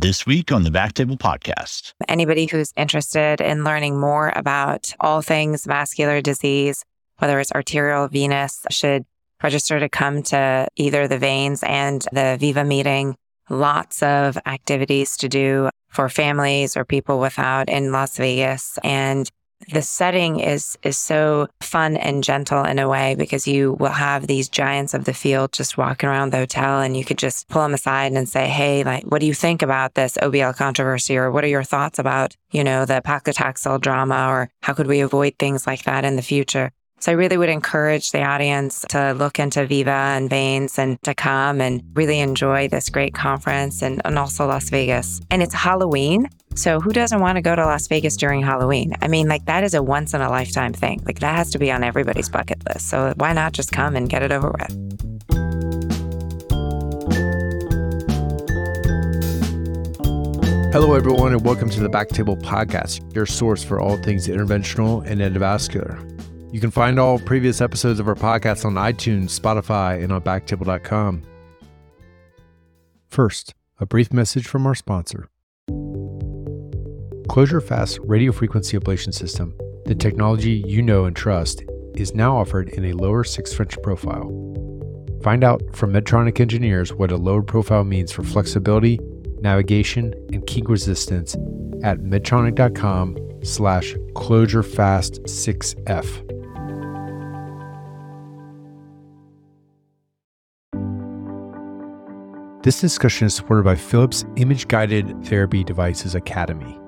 this week on the Back Table Podcast. Anybody who's interested in learning more about all things vascular disease, whether it's arterial, venous, should register to come to either the veins and the Viva meeting. Lots of activities to do for families or people without in Las Vegas. And the setting is is so fun and gentle in a way because you will have these giants of the field just walking around the hotel and you could just pull them aside and say hey like what do you think about this obl controversy or what are your thoughts about you know the paclitaxel drama or how could we avoid things like that in the future so I really would encourage the audience to look into Viva and Veins and to come and really enjoy this great conference and, and also Las Vegas. And it's Halloween. So who doesn't want to go to Las Vegas during Halloween? I mean, like that is a once in a lifetime thing. Like that has to be on everybody's bucket list. So why not just come and get it over with? Hello, everyone, and welcome to the Back Table Podcast, your source for all things interventional and endovascular. You can find all previous episodes of our podcast on iTunes, Spotify, and on backtable.com. First, a brief message from our sponsor. ClosureFast radiofrequency ablation system, the technology you know and trust, is now offered in a lower 6 French profile. Find out from Medtronic engineers what a lower profile means for flexibility, navigation, and kink resistance at medtronic.com slash closurefast6f. This discussion is supported by Philips Image Guided Therapy Devices Academy,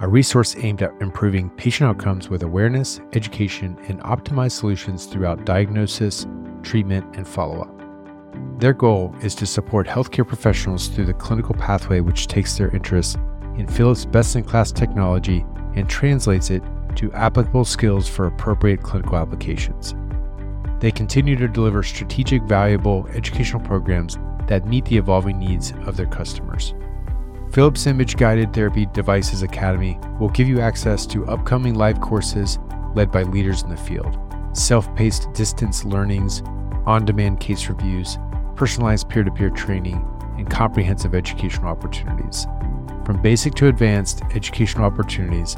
a resource aimed at improving patient outcomes with awareness, education, and optimized solutions throughout diagnosis, treatment, and follow up. Their goal is to support healthcare professionals through the clinical pathway which takes their interest in Philips' best in class technology and translates it to applicable skills for appropriate clinical applications. They continue to deliver strategic, valuable educational programs that meet the evolving needs of their customers. Philips Image Guided Therapy Devices Academy will give you access to upcoming live courses led by leaders in the field, self paced distance learnings, on demand case reviews, personalized peer to peer training, and comprehensive educational opportunities. From basic to advanced educational opportunities,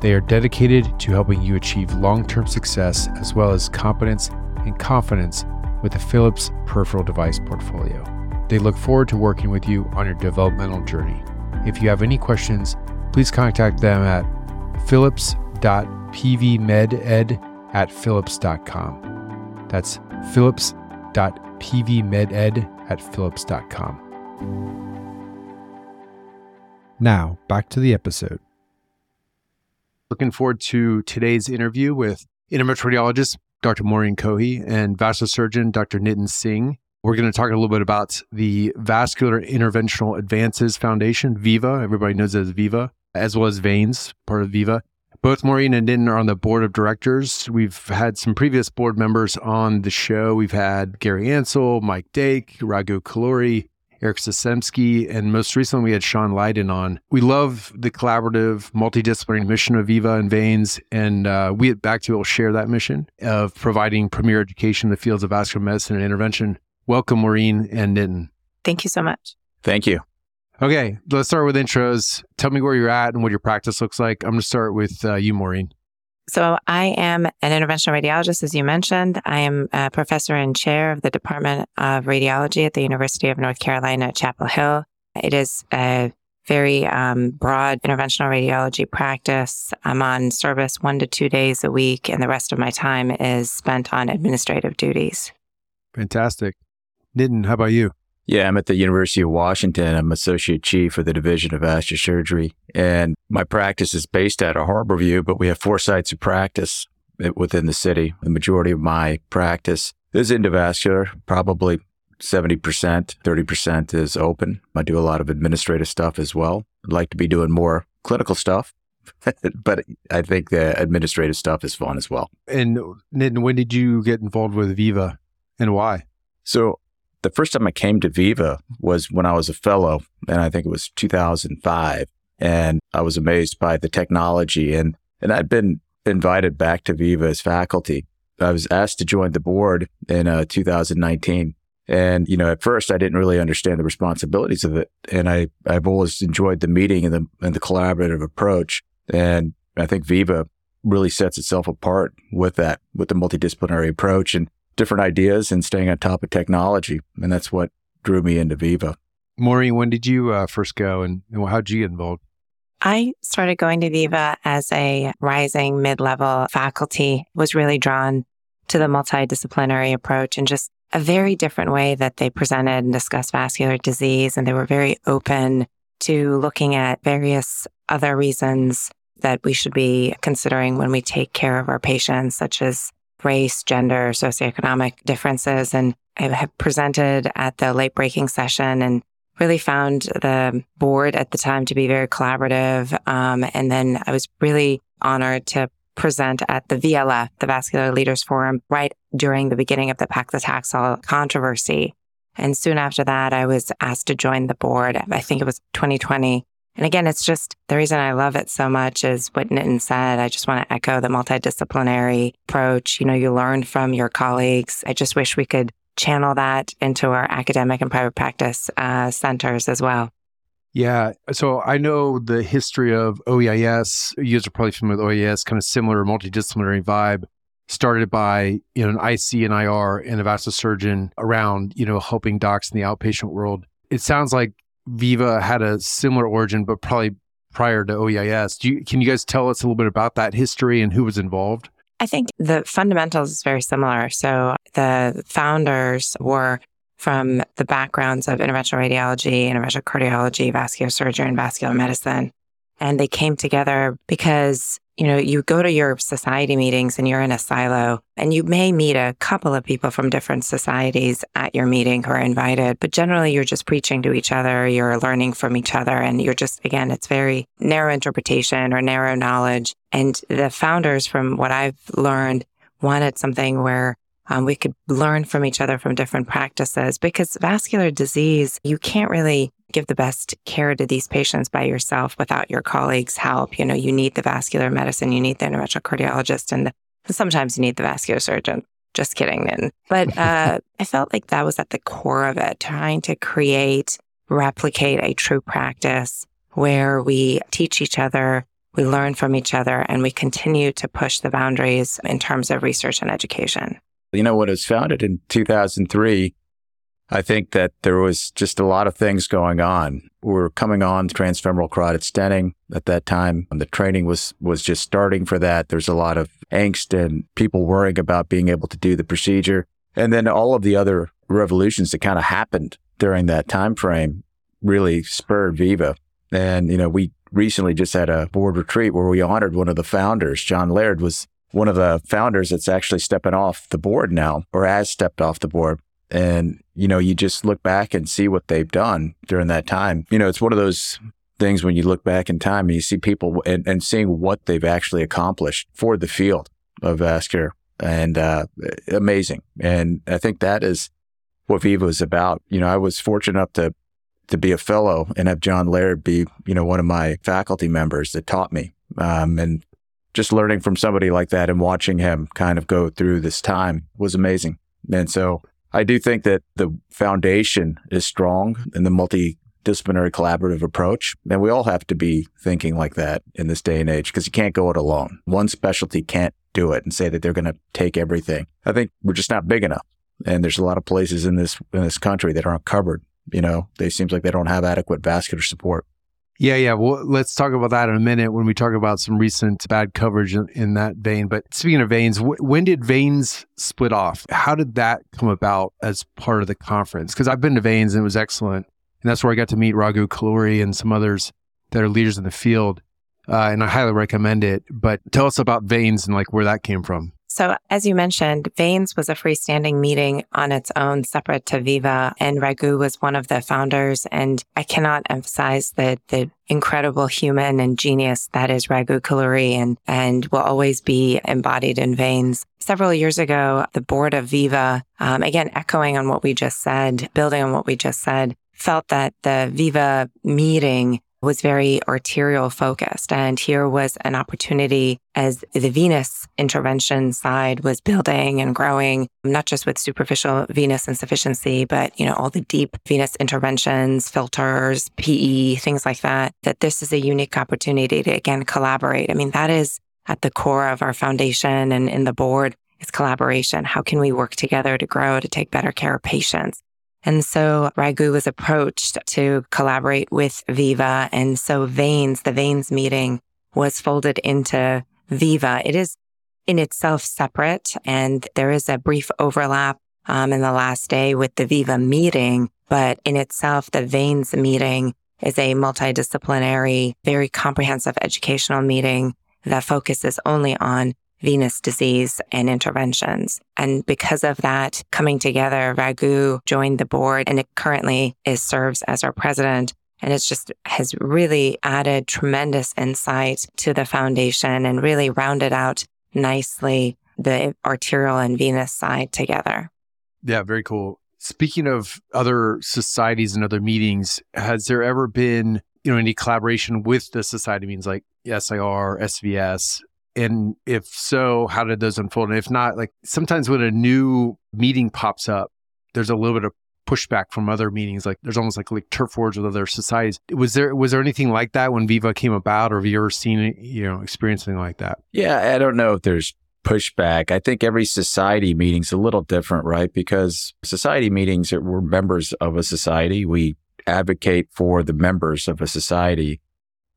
they are dedicated to helping you achieve long term success as well as competence and confidence with the Philips peripheral device portfolio. They look forward to working with you on your developmental journey. If you have any questions, please contact them at philips.pvmeded at philips.com. That's philips.pvmeded at philips.com. Now, back to the episode. Looking forward to today's interview with interventional radiologist Dr. Maureen Kohi and vascular surgeon Dr. Niten Singh. We're going to talk a little bit about the Vascular Interventional Advances Foundation, VIVA. Everybody knows it as VIVA, as well as Veins, part of VIVA. Both Maureen and Niten are on the board of directors. We've had some previous board members on the show. We've had Gary Ansel, Mike Dake, Raghu Kolluri, Eric Secemsky, and most recently we had Sean Lyden on. We love the collaborative, multidisciplinary mission of Viva and Veins, and uh, we at Backtable will share that mission of providing premier education in the fields of vascular medicine and intervention Welcome, Maureen and Niten. Thank you so much. Thank you. Okay, let's start with intros. Tell me where you're at and what your practice looks like. I'm going to start with uh, you, Maureen. So, I am an interventional radiologist, as you mentioned. I am a professor and chair of the Department of Radiology at the University of North Carolina at Chapel Hill. It is a very um, broad interventional radiology practice. I'm on service one to two days a week, and the rest of my time is spent on administrative duties. Fantastic. Niten, how about you? Yeah, I'm at the University of Washington. I'm associate chief of the Division of Vascular Surgery. And my practice is based out of Harborview, but we have four sites of practice eh, within the city. The majority of my practice is endovascular, probably 70%, 30% is open. I do a lot of administrative stuff as well. I'd like to be doing more clinical stuff, but I think the administrative stuff is fun as well. And Niten, when did you get involved with Viva and why? So the first time I came to Viva was when I was a fellow, and I think it was 2005. And I was amazed by the technology, and and I'd been invited back to Viva as faculty. I was asked to join the board in uh, 2019, And, you know, at first I didn't really understand the responsibilities of it. And I, I've always enjoyed the meeting and the, and the collaborative approach. And I think Viva really sets itself apart with that, with the multidisciplinary approach and different ideas and staying on top of technology. And that's what drew me into Viva. Maureen, when did you uh, first go and how did you get involved? I started going to Viva as a rising mid-level faculty, was really drawn to the multidisciplinary approach and just a very different way that they presented and discussed vascular disease. And they were very open to looking at various other reasons that we should be considering when we take care of our patients, such as race, gender, socioeconomic differences. And I have presented at the late breaking session and really found the board at the time to be very collaborative. Um, and then I was really honored to present at the VLF, the Vascular Leaders Forum, right during the beginning of the paclitaxel controversy. And soon after that, I was asked to join the board. I think it was 2020. And again, it's just the reason I love it so much is what Niten said. I just want to echo the multidisciplinary approach. You know, you learn from your colleagues. I just wish we could channel that into our academic and private practice uh, centers as well. Yeah. So I know the history of OEIS. You guys are probably familiar with OEIS, kind of similar multidisciplinary vibe. Started by you know an IC and IR and a vascular surgeon around you know helping docs in the outpatient world. It sounds like Viva had a similar origin, but probably prior to OEIS. You, can you guys tell us a little bit about that history and who was involved? I think the fundamentals is very similar. So the founders were from the backgrounds of interventional radiology, interventional cardiology, vascular surgery, and vascular medicine. And they came together because, you know, you go to your society meetings and you're in a silo and you may meet a couple of people from different societies at your meeting who are invited, but generally you're just preaching to each other, you're learning from each other, and you're just, again, it's very narrow interpretation or narrow knowledge. And the founders, from what I've learned, wanted something where um, we could learn from each other from different practices because vascular disease, you can't really give the best care to these patients by yourself without your colleagues' help. You know, you need the vascular medicine, you need the interventional cardiologist, and, the, sometimes you need the vascular surgeon. Just kidding. And, but uh, I felt like that was at the core of it, trying to create, replicate a true practice where we teach each other, we learn from each other, and we continue to push the boundaries in terms of research and education. You know, when it was founded in 2003, I think that there was just a lot of things going on. We were coming on transfemoral carotid stenting at that time. And the training was, was just starting for that. There's a lot of angst and people worrying about being able to do the procedure. And then all of the other revolutions that kind of happened during that time frame really spurred Viva. And, you know, we recently just had a board retreat where we honored one of the founders. John Laird was one of the founders that's actually stepping off the board now or has stepped off the board. And, you know, you just look back and see what they've done during that time. You know, it's one of those things when you look back in time and you see people and, and seeing what they've actually accomplished for the field of vascular and uh, amazing. And I think that is what Viva is about. You know, I was fortunate enough to to be a fellow and have John Laird be, you know, one of my faculty members that taught me. Um, and just learning from somebody like that and watching him kind of go through this time was amazing. And so I do think that the foundation is strong in the multidisciplinary collaborative approach. And we all have to be thinking like that in this day and age because you can't go it alone. One specialty can't do it and say that they're going to take everything. I think we're just not big enough. And there's a lot of places in this in this country that aren't covered. You know, they seems like they don't have adequate vascular support. Yeah, yeah. Well, let's talk about that in a minute when we talk about some recent bad coverage in, in that vein. But speaking of veins, when did veins split off? How did that come about as part of the conference? Because I've been to veins and it was excellent. And that's where I got to meet Raghu Kolluri and some others that are leaders in the field. Uh, and I highly recommend it. But tell us about veins and like where that came from. So, as you mentioned, Veins was a freestanding meeting on its own, separate to Viva, and Raghu was one of the founders. And I cannot emphasize the, the incredible human and genius that is Raghu Kolluri and, and will always be embodied in Veins. Several years ago, the board of Viva, um, again, echoing on what we just said, building on what we just said, felt that the Viva meeting was very arterial focused. And here was an opportunity as the venous intervention side was building and growing, not just with superficial venous insufficiency, but, you know, all the deep venous interventions, filters, PE, things like that, that this is a unique opportunity to again collaborate. I mean, that is at the core of our foundation and in the board is collaboration. How can we work together to grow, to take better care of patients? And so Raghu was approached to collaborate with Viva. And so Veins, the Veins meeting was folded into Viva. It is in itself separate and there is a brief overlap um, in the last day with the Viva meeting, but in itself, the Veins meeting is a multidisciplinary, very comprehensive educational meeting that focuses only on venous disease and interventions. And because of that coming together, Raghu joined the board and it currently is serves as our president. And it's just has really added tremendous insight to the foundation and really rounded out nicely the arterial and venous side together. Yeah, very cool. Speaking of other societies and other meetings, has there ever been, you know, any collaboration with the society means like SIR, SVS, and if so, how did those unfold? And if not, like sometimes when a new meeting pops up, there's a little bit of pushback from other meetings. Like there's almost like like turf wars with other societies. Was there was there anything like that when Viva came about, or have you ever seen you know experienced anything like that? Yeah, I don't know if there's pushback. I think every society meeting's a little different, right? Because society meetings, we're members of a society. We advocate for the members of a society.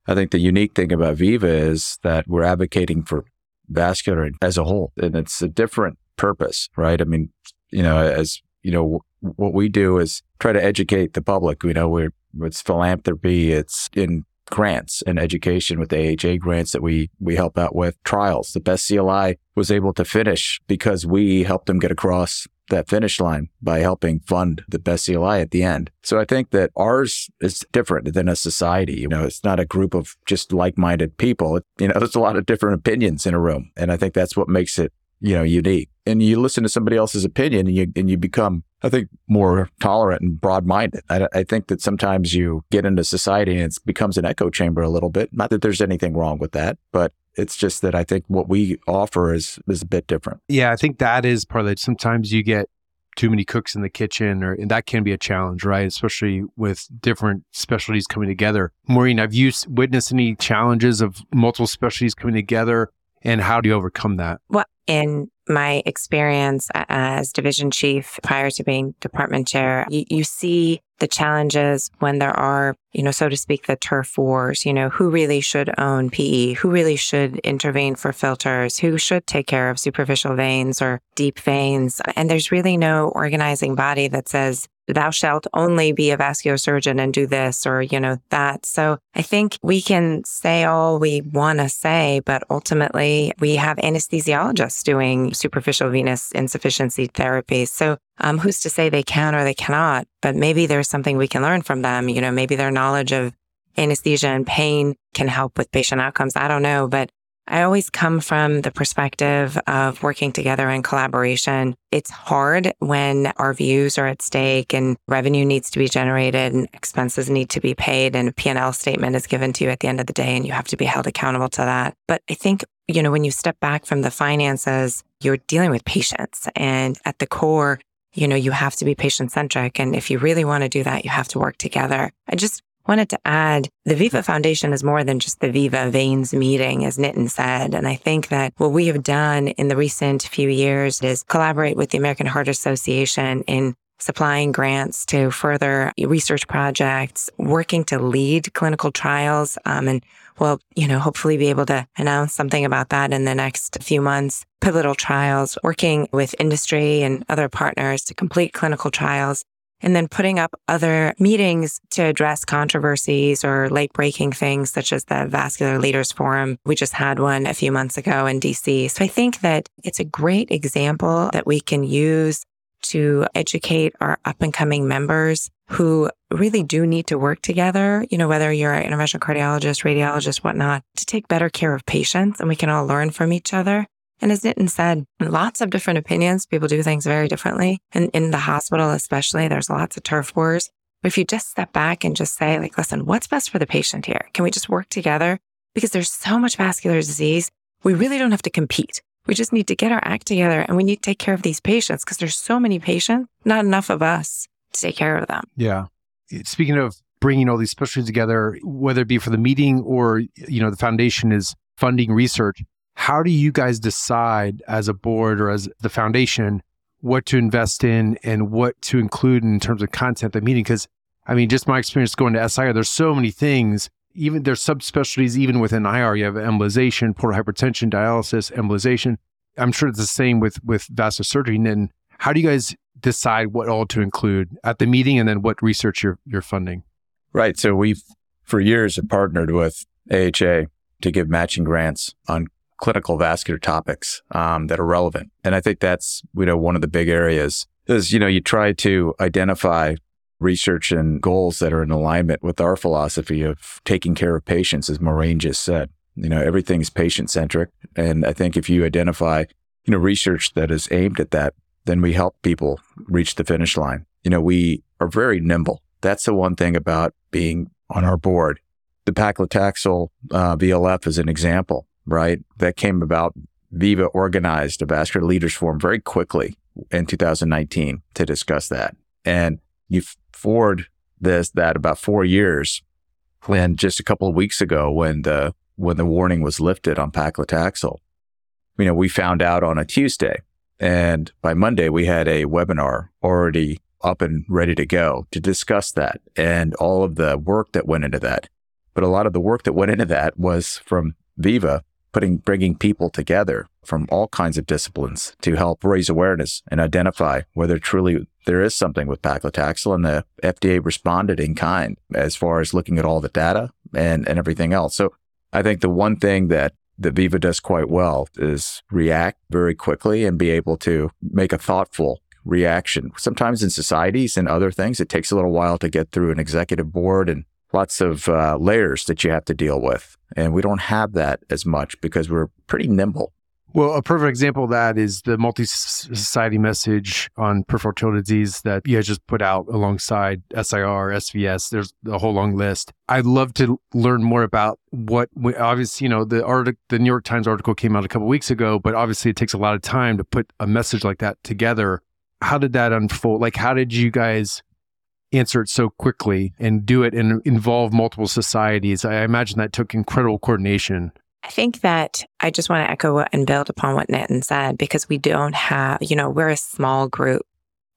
I think the unique thing about Viva is that we're advocating for vascular as a whole, and it's a different purpose, right? I mean, you know, as you know, what we do is try to educate the public. You know, we're it's philanthropy, it's in grants and education with AHA grants that we we help out with trials. The best CLI was able to finish because we helped them get across that finish line by helping fund the best CLI at the end. So I think that ours is different than a society. You know, it's not a group of just like-minded people. You know, there's a lot of different opinions in a room. And I think that's what makes it, you know, unique. And you listen to somebody else's opinion and you, and you become, I think, more tolerant and broad-minded. I, I think that sometimes you get into society and it becomes an echo chamber a little bit. Not that there's anything wrong with that, but it's just that I think what we offer is is a bit different. Yeah, I think that is part of it. Sometimes you get too many cooks in the kitchen, or and that can be a challenge, right? Especially with different specialties coming together. Maureen, have you witnessed any challenges of multiple specialties coming together, and how do you overcome that? Well, in my experience as division chief prior to being department chair, you, you see the challenges when there are, you know, so to speak, the turf wars, you know, who really should own PE, who really should intervene for filters, who should take care of superficial veins or deep veins. And there's really no organizing body that says, thou shalt only be a vascular surgeon and do this or, you know, that. So I think we can say all we want to say, but ultimately we have anesthesiologists doing superficial venous insufficiency therapy. So um, who's to say they can or they cannot? But maybe there's something we can learn from them. You know, maybe their knowledge of anesthesia and pain can help with patient outcomes. I don't know, but I always come from the perspective of working together in collaboration. It's hard when our views are at stake and revenue needs to be generated and expenses need to be paid and a P&L statement is given to you at the end of the day and you have to be held accountable to that. But I think, you know, when you step back from the finances, you're dealing with patients and at the core, you know, you have to be patient centric. And if you really want to do that, you have to work together. I just wanted to add the Viva Foundation is more than just the Viva Veins meeting, as Niten said. And I think that what we have done in the recent few years is collaborate with the American Heart Association in supplying grants to further research projects, working to lead clinical trials. Um, and we'll, you know, hopefully be able to announce something about that in the next few months. Pivotal trials, working with industry and other partners to complete clinical trials and then putting up other meetings to address controversies or late breaking things such as the Vascular Leaders Forum. We just had one a few months ago in DC. So I think that it's a great example that we can use to educate our up and coming members who really do need to work together, you know, whether you're an interventional cardiologist, radiologist, whatnot, to take better care of patients and we can all learn from each other. And as Niten said, lots of different opinions. People do things very differently. And in the hospital, especially, there's lots of turf wars. But if you just step back and just say, like, listen, what's best for the patient here? Can we just work together? Because there's so much vascular disease. We really don't have to compete. We just need to get our act together and we need to take care of these patients because there's so many patients, not enough of us to take care of them. Yeah. Speaking of bringing all these specialties together, whether it be for the meeting or, you know, the foundation is funding research, how do you guys decide as a board or as the foundation what to invest in and what to include in terms of content at the meeting? Because I mean, just my experience going to SIR, there's so many things. Even there's subspecialties even within IR. You have embolization, portal hypertension, dialysis, embolization. I'm sure it's the same with with vascular surgery. And then how do you guys decide what all to include at the meeting and then what research you're you're funding? Right. So we've for years have partnered with AHA to give matching grants on clinical vascular topics um, that are relevant. And I think that's you know one of the big areas is you know you try to identify research and goals that are in alignment with our philosophy of taking care of patients, as Maureen just said. You know, everything's patient centric. And I think if you identify, you know, research that is aimed at that, then we help people reach the finish line. You know, we are very nimble. That's the one thing about being on our board. The paclitaxel uh, VLF is an example, right? That came about. Viva organized a vascular leaders forum very quickly in 2019 to discuss that. And you forward this that about four years when just a couple of weeks ago when the when the warning was lifted on paclitaxel, you know, we found out on a Tuesday. And by Monday, we had a webinar already up and ready to go to discuss that and all of the work that went into that. But a lot of the work that went into that was from Viva putting, bringing people together from all kinds of disciplines to help raise awareness and identify whether truly there is something with paclitaxel. And the FDA responded in kind as far as looking at all the data and, and everything else. So I think the one thing that that Viva does quite well is react very quickly and be able to make a thoughtful reaction. Sometimes in societies and other things, it takes a little while to get through an executive board and lots of uh, layers that you have to deal with. And we don't have that as much because we're pretty nimble. Well, a perfect example of that is the multi society message on peripheral disease that you just put out alongside SIR, SVS. There's a whole long list. I'd love to learn more about what, obviously, you know, the article, the New York Times article came out a couple weeks ago, but obviously it takes a lot of time to put a message like that together. How did that unfold? Like, how did you guys answer it so quickly and do it and involve multiple societies? I imagine that took incredible coordination. I think that I just want to echo and build upon what Niten said because we don't have, you know, we're a small group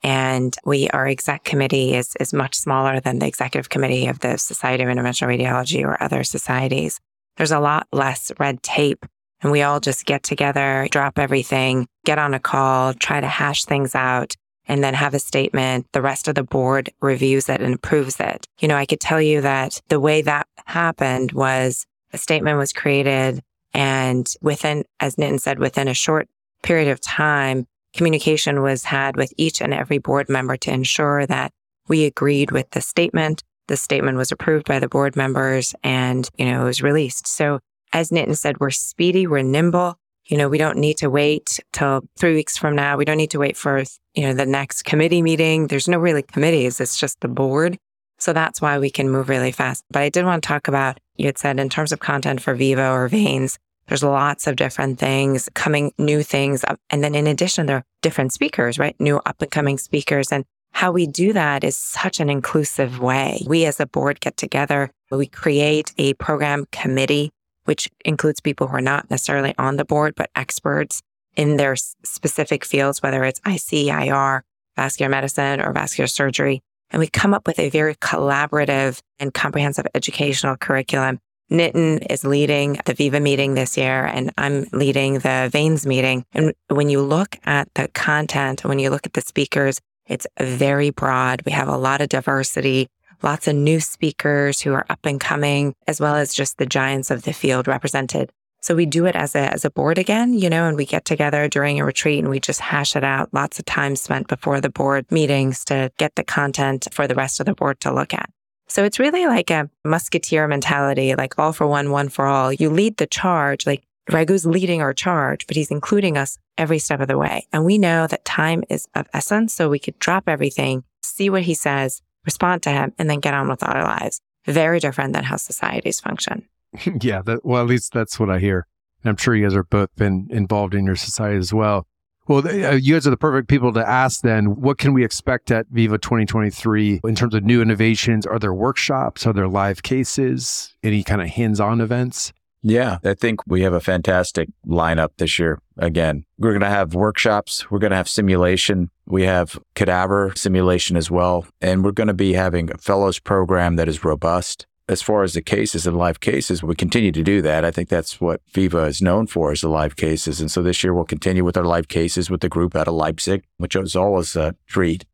and we, our exec committee is, is much smaller than the executive committee of the Society of Interventional Radiology or other societies. There's a lot less red tape and we all just get together, drop everything, get on a call, try to hash things out and then have a statement. The rest of the board reviews it and approves it. You know, I could tell you that the way that happened was a statement was created and within, as Niten said, within a short period of time, communication was had with each and every board member to ensure that we agreed with the statement. The statement was approved by the board members and, you know, it was released. So as Niten said, we're speedy, we're nimble. You know, we don't need to wait till three weeks from now. We don't need to wait for, you know, the next committee meeting. There's no really committees. It's just the board. So that's why we can move really fast. But I did want to talk about, you had said in terms of content for Viva or Veins, there's lots of different things coming, new things. Um, and then in addition, there are different speakers, right? New up and coming speakers. And how we do that is such an inclusive way. We as a board get together, we create a program committee, which includes people who are not necessarily on the board, but experts in their specific fields, whether it's IC, IR, vascular medicine, or vascular surgery. And we come up with a very collaborative and comprehensive educational curriculum. Niten is leading the Viva meeting this year, and I'm leading the Veins meeting. And when you look at the content, when you look at the speakers, it's very broad. We have a lot of diversity, lots of new speakers who are up and coming, as well as just the giants of the field represented. So we do it as a as a board again, you know, and we get together during a retreat and we just hash it out. Lots of time spent before the board meetings to get the content for the rest of the board to look at. So it's really like a musketeer mentality, like all for one, one for all. You lead the charge, like Raghu's leading our charge, but he's including us every step of the way. And we know that time is of essence. So we could drop everything, see what he says, respond to him, and then get on with our lives. Very different than how societies function. yeah, that, well, at least that's what I hear. And I'm sure you guys are both been involved in your society as well. Well, uh, you guys are the perfect people to ask then. What can we expect at Viva 2023 in terms of new innovations? Are there workshops? Are there live cases? Any kind of hands on events? Yeah, I think we have a fantastic lineup this year. Again, we're going to have workshops. We're going to have simulation. We have cadaver simulation as well. And we're going to be having a fellows program that is robust as far as the cases and live cases, we continue to do that. I think that's what Viva is known for is the live cases. And so this year we'll continue with our live cases with the group out of Leipzig, which is always a treat.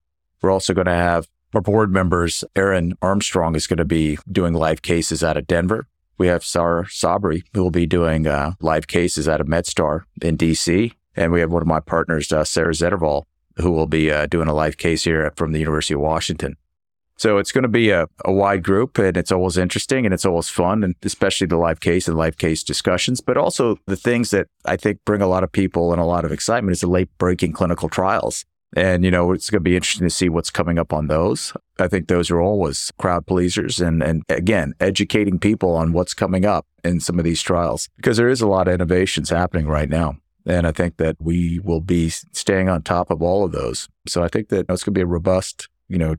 We're also going to have our board members, Ehrin Armstrong is going to be doing live cases out of Denver. We have Saher Sabri, who will be doing uh, live cases out of MedStar in DC. And we have one of my partners, uh, Sarah Zettervall, who will be uh, doing a live case here from the University of Washington. So it's going to be a, a wide group and it's always interesting and it's always fun and especially the live case and live case discussions, but also the things that I think bring a lot of people and a lot of excitement is the late breaking clinical trials. And, you know, it's going to be interesting to see what's coming up on those. I think those are always crowd pleasers and, and again, educating people on what's coming up in some of these trials because there is a lot of innovations happening right now. And I think that we will be staying on top of all of those. So I think that it's going to be a robust, you know,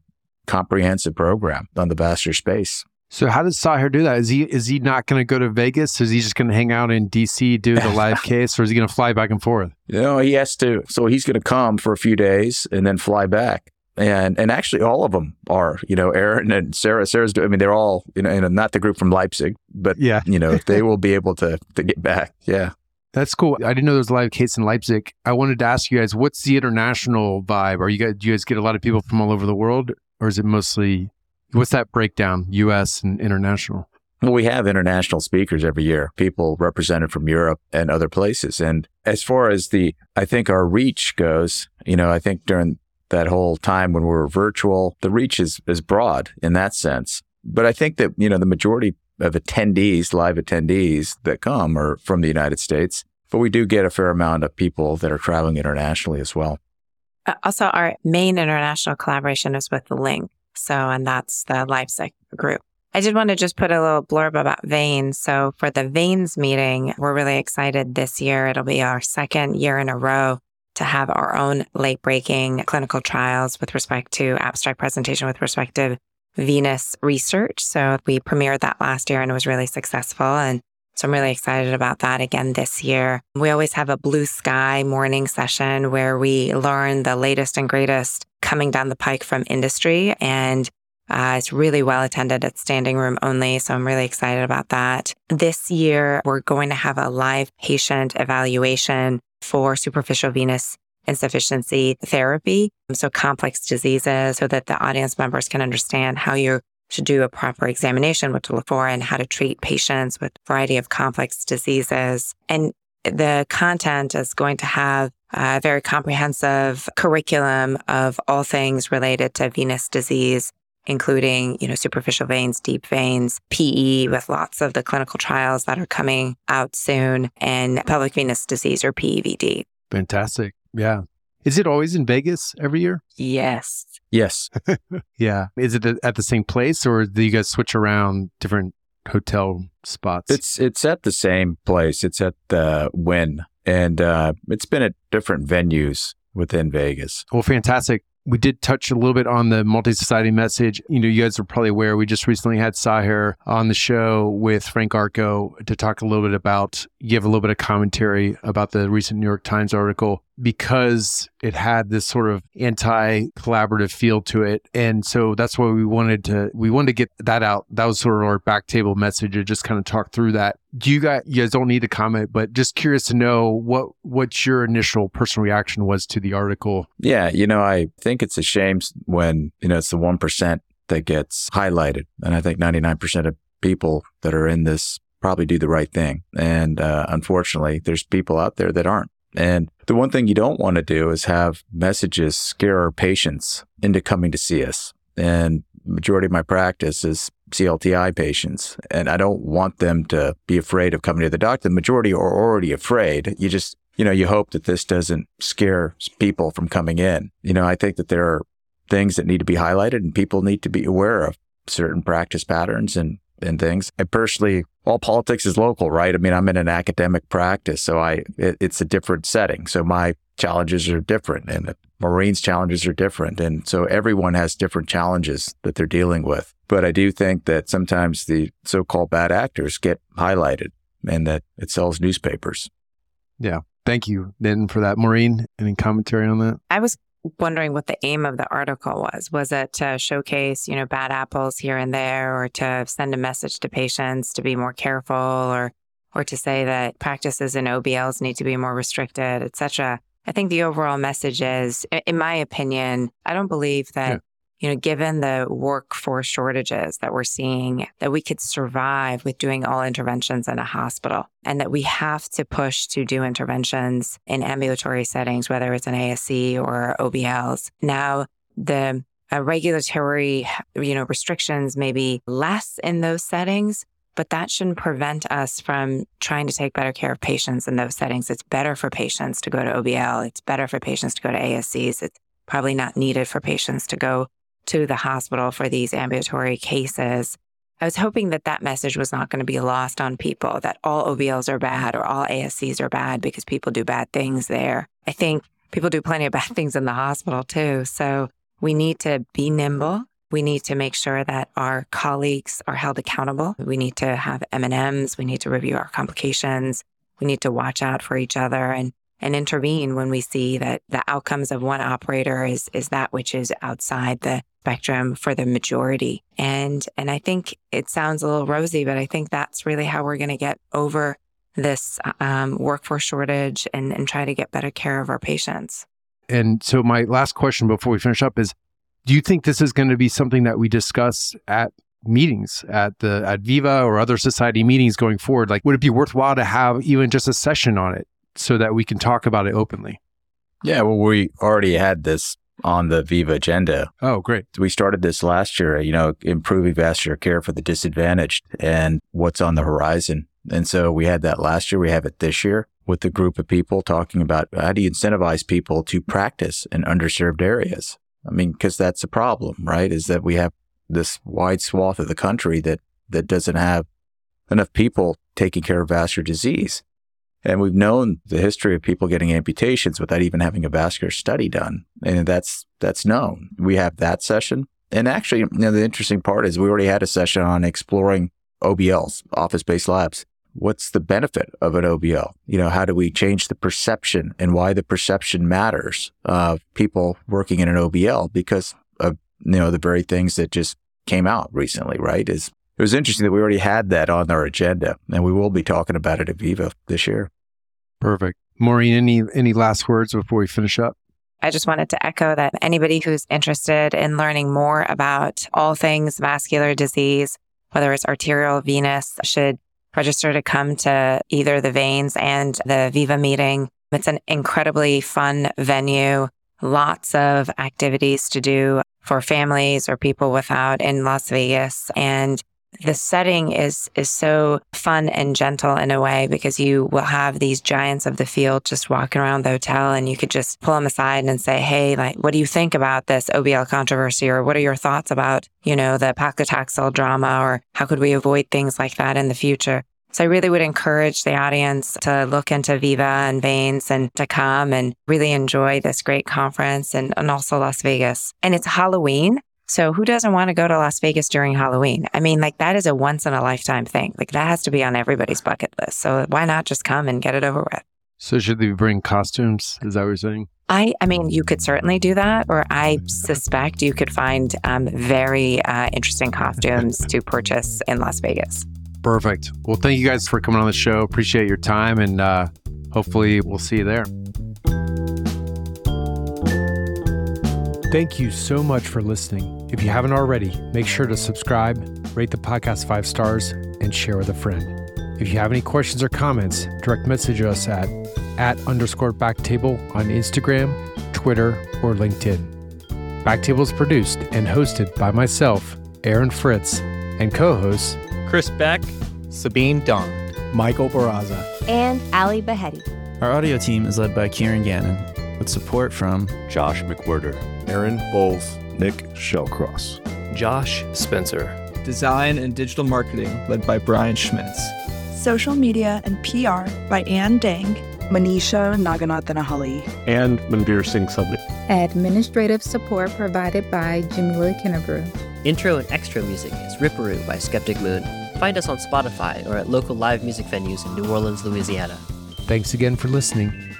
comprehensive program on the Vaster space. So how does Saher do that? Is he is he not going to go to Vegas? Is he just going to hang out in DC, do the live case, or is he going to fly back and forth? You know, he has to. So he's going to come for a few days and then fly back. And and actually, all of them are. You know, Ehrin and Sarah. Sarah's. I mean, they're all. You know, and not the group from Leipzig, but yeah, you know, they will be able to to get back. Yeah. That's cool. I didn't know there was a live case in Leipzig. I wanted to ask you guys, what's the international vibe? Are you guys, do you guys get a lot of people from all over the world, or is it mostly what's that breakdown, U.S. and international? Well, we have international speakers every year, people represented from Europe and other places. And as far as the, I think our reach goes, you know, I think during that whole time when we were virtual, the reach is, is broad in that sense. But I think that, you know, the majority of attendees, live attendees that come are from the United States. But we do get a fair amount of people that are traveling internationally as well. Uh, also, our main international collaboration is with the LINC. So, and that's the Leipzig group. I did want to just put a little blurb about Veins. So, for the Veins meeting, we're really excited this year. It'll be our second year in a row to have our own late breaking clinical trials with respect to abstract presentation with respect to venous research. So, we premiered that last year and it was really successful. And so I'm really excited about that again this year. We always have a blue sky morning session where we learn the latest and greatest coming down the pike from industry. And uh, it's really well attended. It's standing room only. So I'm really excited about that. This year, we're going to have a live patient evaluation for superficial venous insufficiency therapy. So complex diseases so that the audience members can understand how you should do a proper examination, what to look for, and how to treat patients with a variety of complex diseases. And the content is going to have a very comprehensive curriculum of all things related to venous disease, including, you know, superficial veins, deep veins, PE with lots of the clinical trials that are coming out soon, and pelvic venous disease or PEVD. Fantastic. Yeah. Is it always in Vegas every year? Yes. Yes. yeah. Is it at the same place or do you guys switch around different hotel spots? It's it's at the same place. It's at the Wynn. And uh, it's been at different venues within Vegas. Well, fantastic we did touch a little bit on the multi society message. You know, you guys are probably aware we just recently had Saher on the show with Frank Arko to talk a little bit about, give a little bit of commentary about the recent New York Times article because it had this sort of anti-collaborative feel to it. And so that's why we wanted to we wanted to get that out. That was sort of our back table message to just kind of talk through that. Do you guys you guys don't need to comment but just curious to know what what your initial personal reaction was to the article. Yeah you know i think it's a shame when you know it's the 1% that gets highlighted. And i think 99% of people that are in this probably do the right thing. And uh, unfortunately there's people out there that aren't and the one thing you don't want to do is have messages scare our patients into coming to see us. And majority of my practice is CLTI patients, and I don't want them to be afraid of coming to the doctor. The majority are already afraid. You just, you know, you hope that this doesn't scare people from coming in. You know, I think that there are things that need to be highlighted and people need to be aware of certain practice patterns and, and things. I personally, all politics is local, right? I mean, I'm in an academic practice, so I, it, it's a different setting. So my challenges are different and the Maureen's challenges are different. And so everyone has different challenges that they're dealing with. But I do think that sometimes the so-called bad actors get highlighted and that it sells newspapers. Yeah. Thank you, Then for that. Maureen, any commentary on that? I was wondering what the aim of the article was. Was it to showcase, you know, bad apples here and there or to send a message to patients to be more careful or or to say that practices in OBLs need to be more restricted, et cetera. I think the overall message is, in my opinion, I don't believe that yeah you know, given the workforce shortages that we're seeing, that we could survive with doing all interventions in a hospital and that we have to push to do interventions in ambulatory settings, whether it's an ASC or OBLs. Now, the uh, regulatory, you know, restrictions may be less in those settings, but that shouldn't prevent us from trying to take better care of patients in those settings. It's better for patients to go to OBL. It's better for patients to go to ASCs. It's probably not needed for patients to go to the hospital for these ambulatory cases. I was hoping that that message was not going to be lost on people that all OBLs are bad or all ASCs are bad because people do bad things there. I think people do plenty of bad things in the hospital too. So we need to be nimble. We need to make sure that our colleagues are held accountable. We need to have M&Ms. We need to review our complications. We need to watch out for each other and and intervene when we see that the outcomes of one operator is is that which is outside the spectrum for the majority. And and I think it sounds a little rosy, but I think that's really how we're going to get over this um, workforce shortage and, and try to get better care of our patients. And so my last question before we finish up is do you think this is going to be something that we discuss at meetings at the at Viva or other society meetings going forward? Like would it be worthwhile to have even just a session on it so that we can talk about it openly? Yeah, well, we already had this on the Viva agenda. Oh, great. We started this last year, you know, improving vascular care for the disadvantaged and what's on the horizon. And so we had that last year. We have it this year with a group of people talking about how do you incentivize people to practice in underserved areas? I mean, because that's the problem, right? Is that we have this wide swath of the country that, that doesn't have enough people taking care of vascular disease. And we've known the history of people getting amputations without even having a vascular study done. And that's, that's known. We have that session. And actually, you know, the interesting part is we already had a session on exploring OBLs, office based labs. What's the benefit of an OBL? You know, how do we change the perception and why the perception matters of people working in an OBL because of, you know, the very things that just came out recently, right? Is it was interesting that we already had that on our agenda and we will be talking about it at Viva this year. Perfect. Maureen, any any last words before we finish up? I just wanted to echo that anybody who's interested in learning more about all things vascular disease, whether it's arterial, venous, should register to come to either the veins and the Viva meeting. It's an incredibly fun venue, lots of activities to do for families or people without in Las Vegas. And the setting is is so fun and gentle in a way because you will have these giants of the field just walking around the hotel and you could just pull them aside and say, Hey, like, what do you think about this OBL controversy? Or what are your thoughts about, you know, the paclitaxel drama? Or how could we avoid things like that in the future? So I really would encourage the audience to look into Viva and Veins and to come and really enjoy this great conference and, and also Las Vegas. And it's Halloween. So who doesn't want to go to Las Vegas during Halloween? I mean, like that is a once in a lifetime thing. Like that has to be on everybody's bucket list. So why not just come and get it over with? So should they bring costumes? Is that what you're saying? I, I mean, you could certainly do that, or I suspect you could find um, very uh, interesting costumes to purchase in Las Vegas. Perfect. Well, thank you guys for coming on the show. Appreciate your time, and uh, hopefully, we'll see you there. Thank you so much for listening. If you haven't already, make sure to subscribe, rate the podcast five stars, and share with a friend. If you have any questions or comments, direct message us at at underscore backtable on Instagram, Twitter, or LinkedIn. Backtable is produced and hosted by myself, Aaron Fritts, and co-hosts Chris Beck, Sabeen Dhand, Michael Barraza, and Ally Baheti. Our audio team is led by Kieran Gannon, with support from Josh McWhirter, Aaron Bowles, Nick Shellcross. Josh Spencer. Design and digital marketing led by Brian Schmitz. Social media and PR by Ann Dang. Manisha Naganathanahalli, And Manveer Singh Subnit. Administrative support provided by Jamila Kinnebrew. Intro and extra music is Ripperoo by Skeptic Moon. Find us on Spotify or at local live music venues in New Orleans, Louisiana. Thanks again for listening.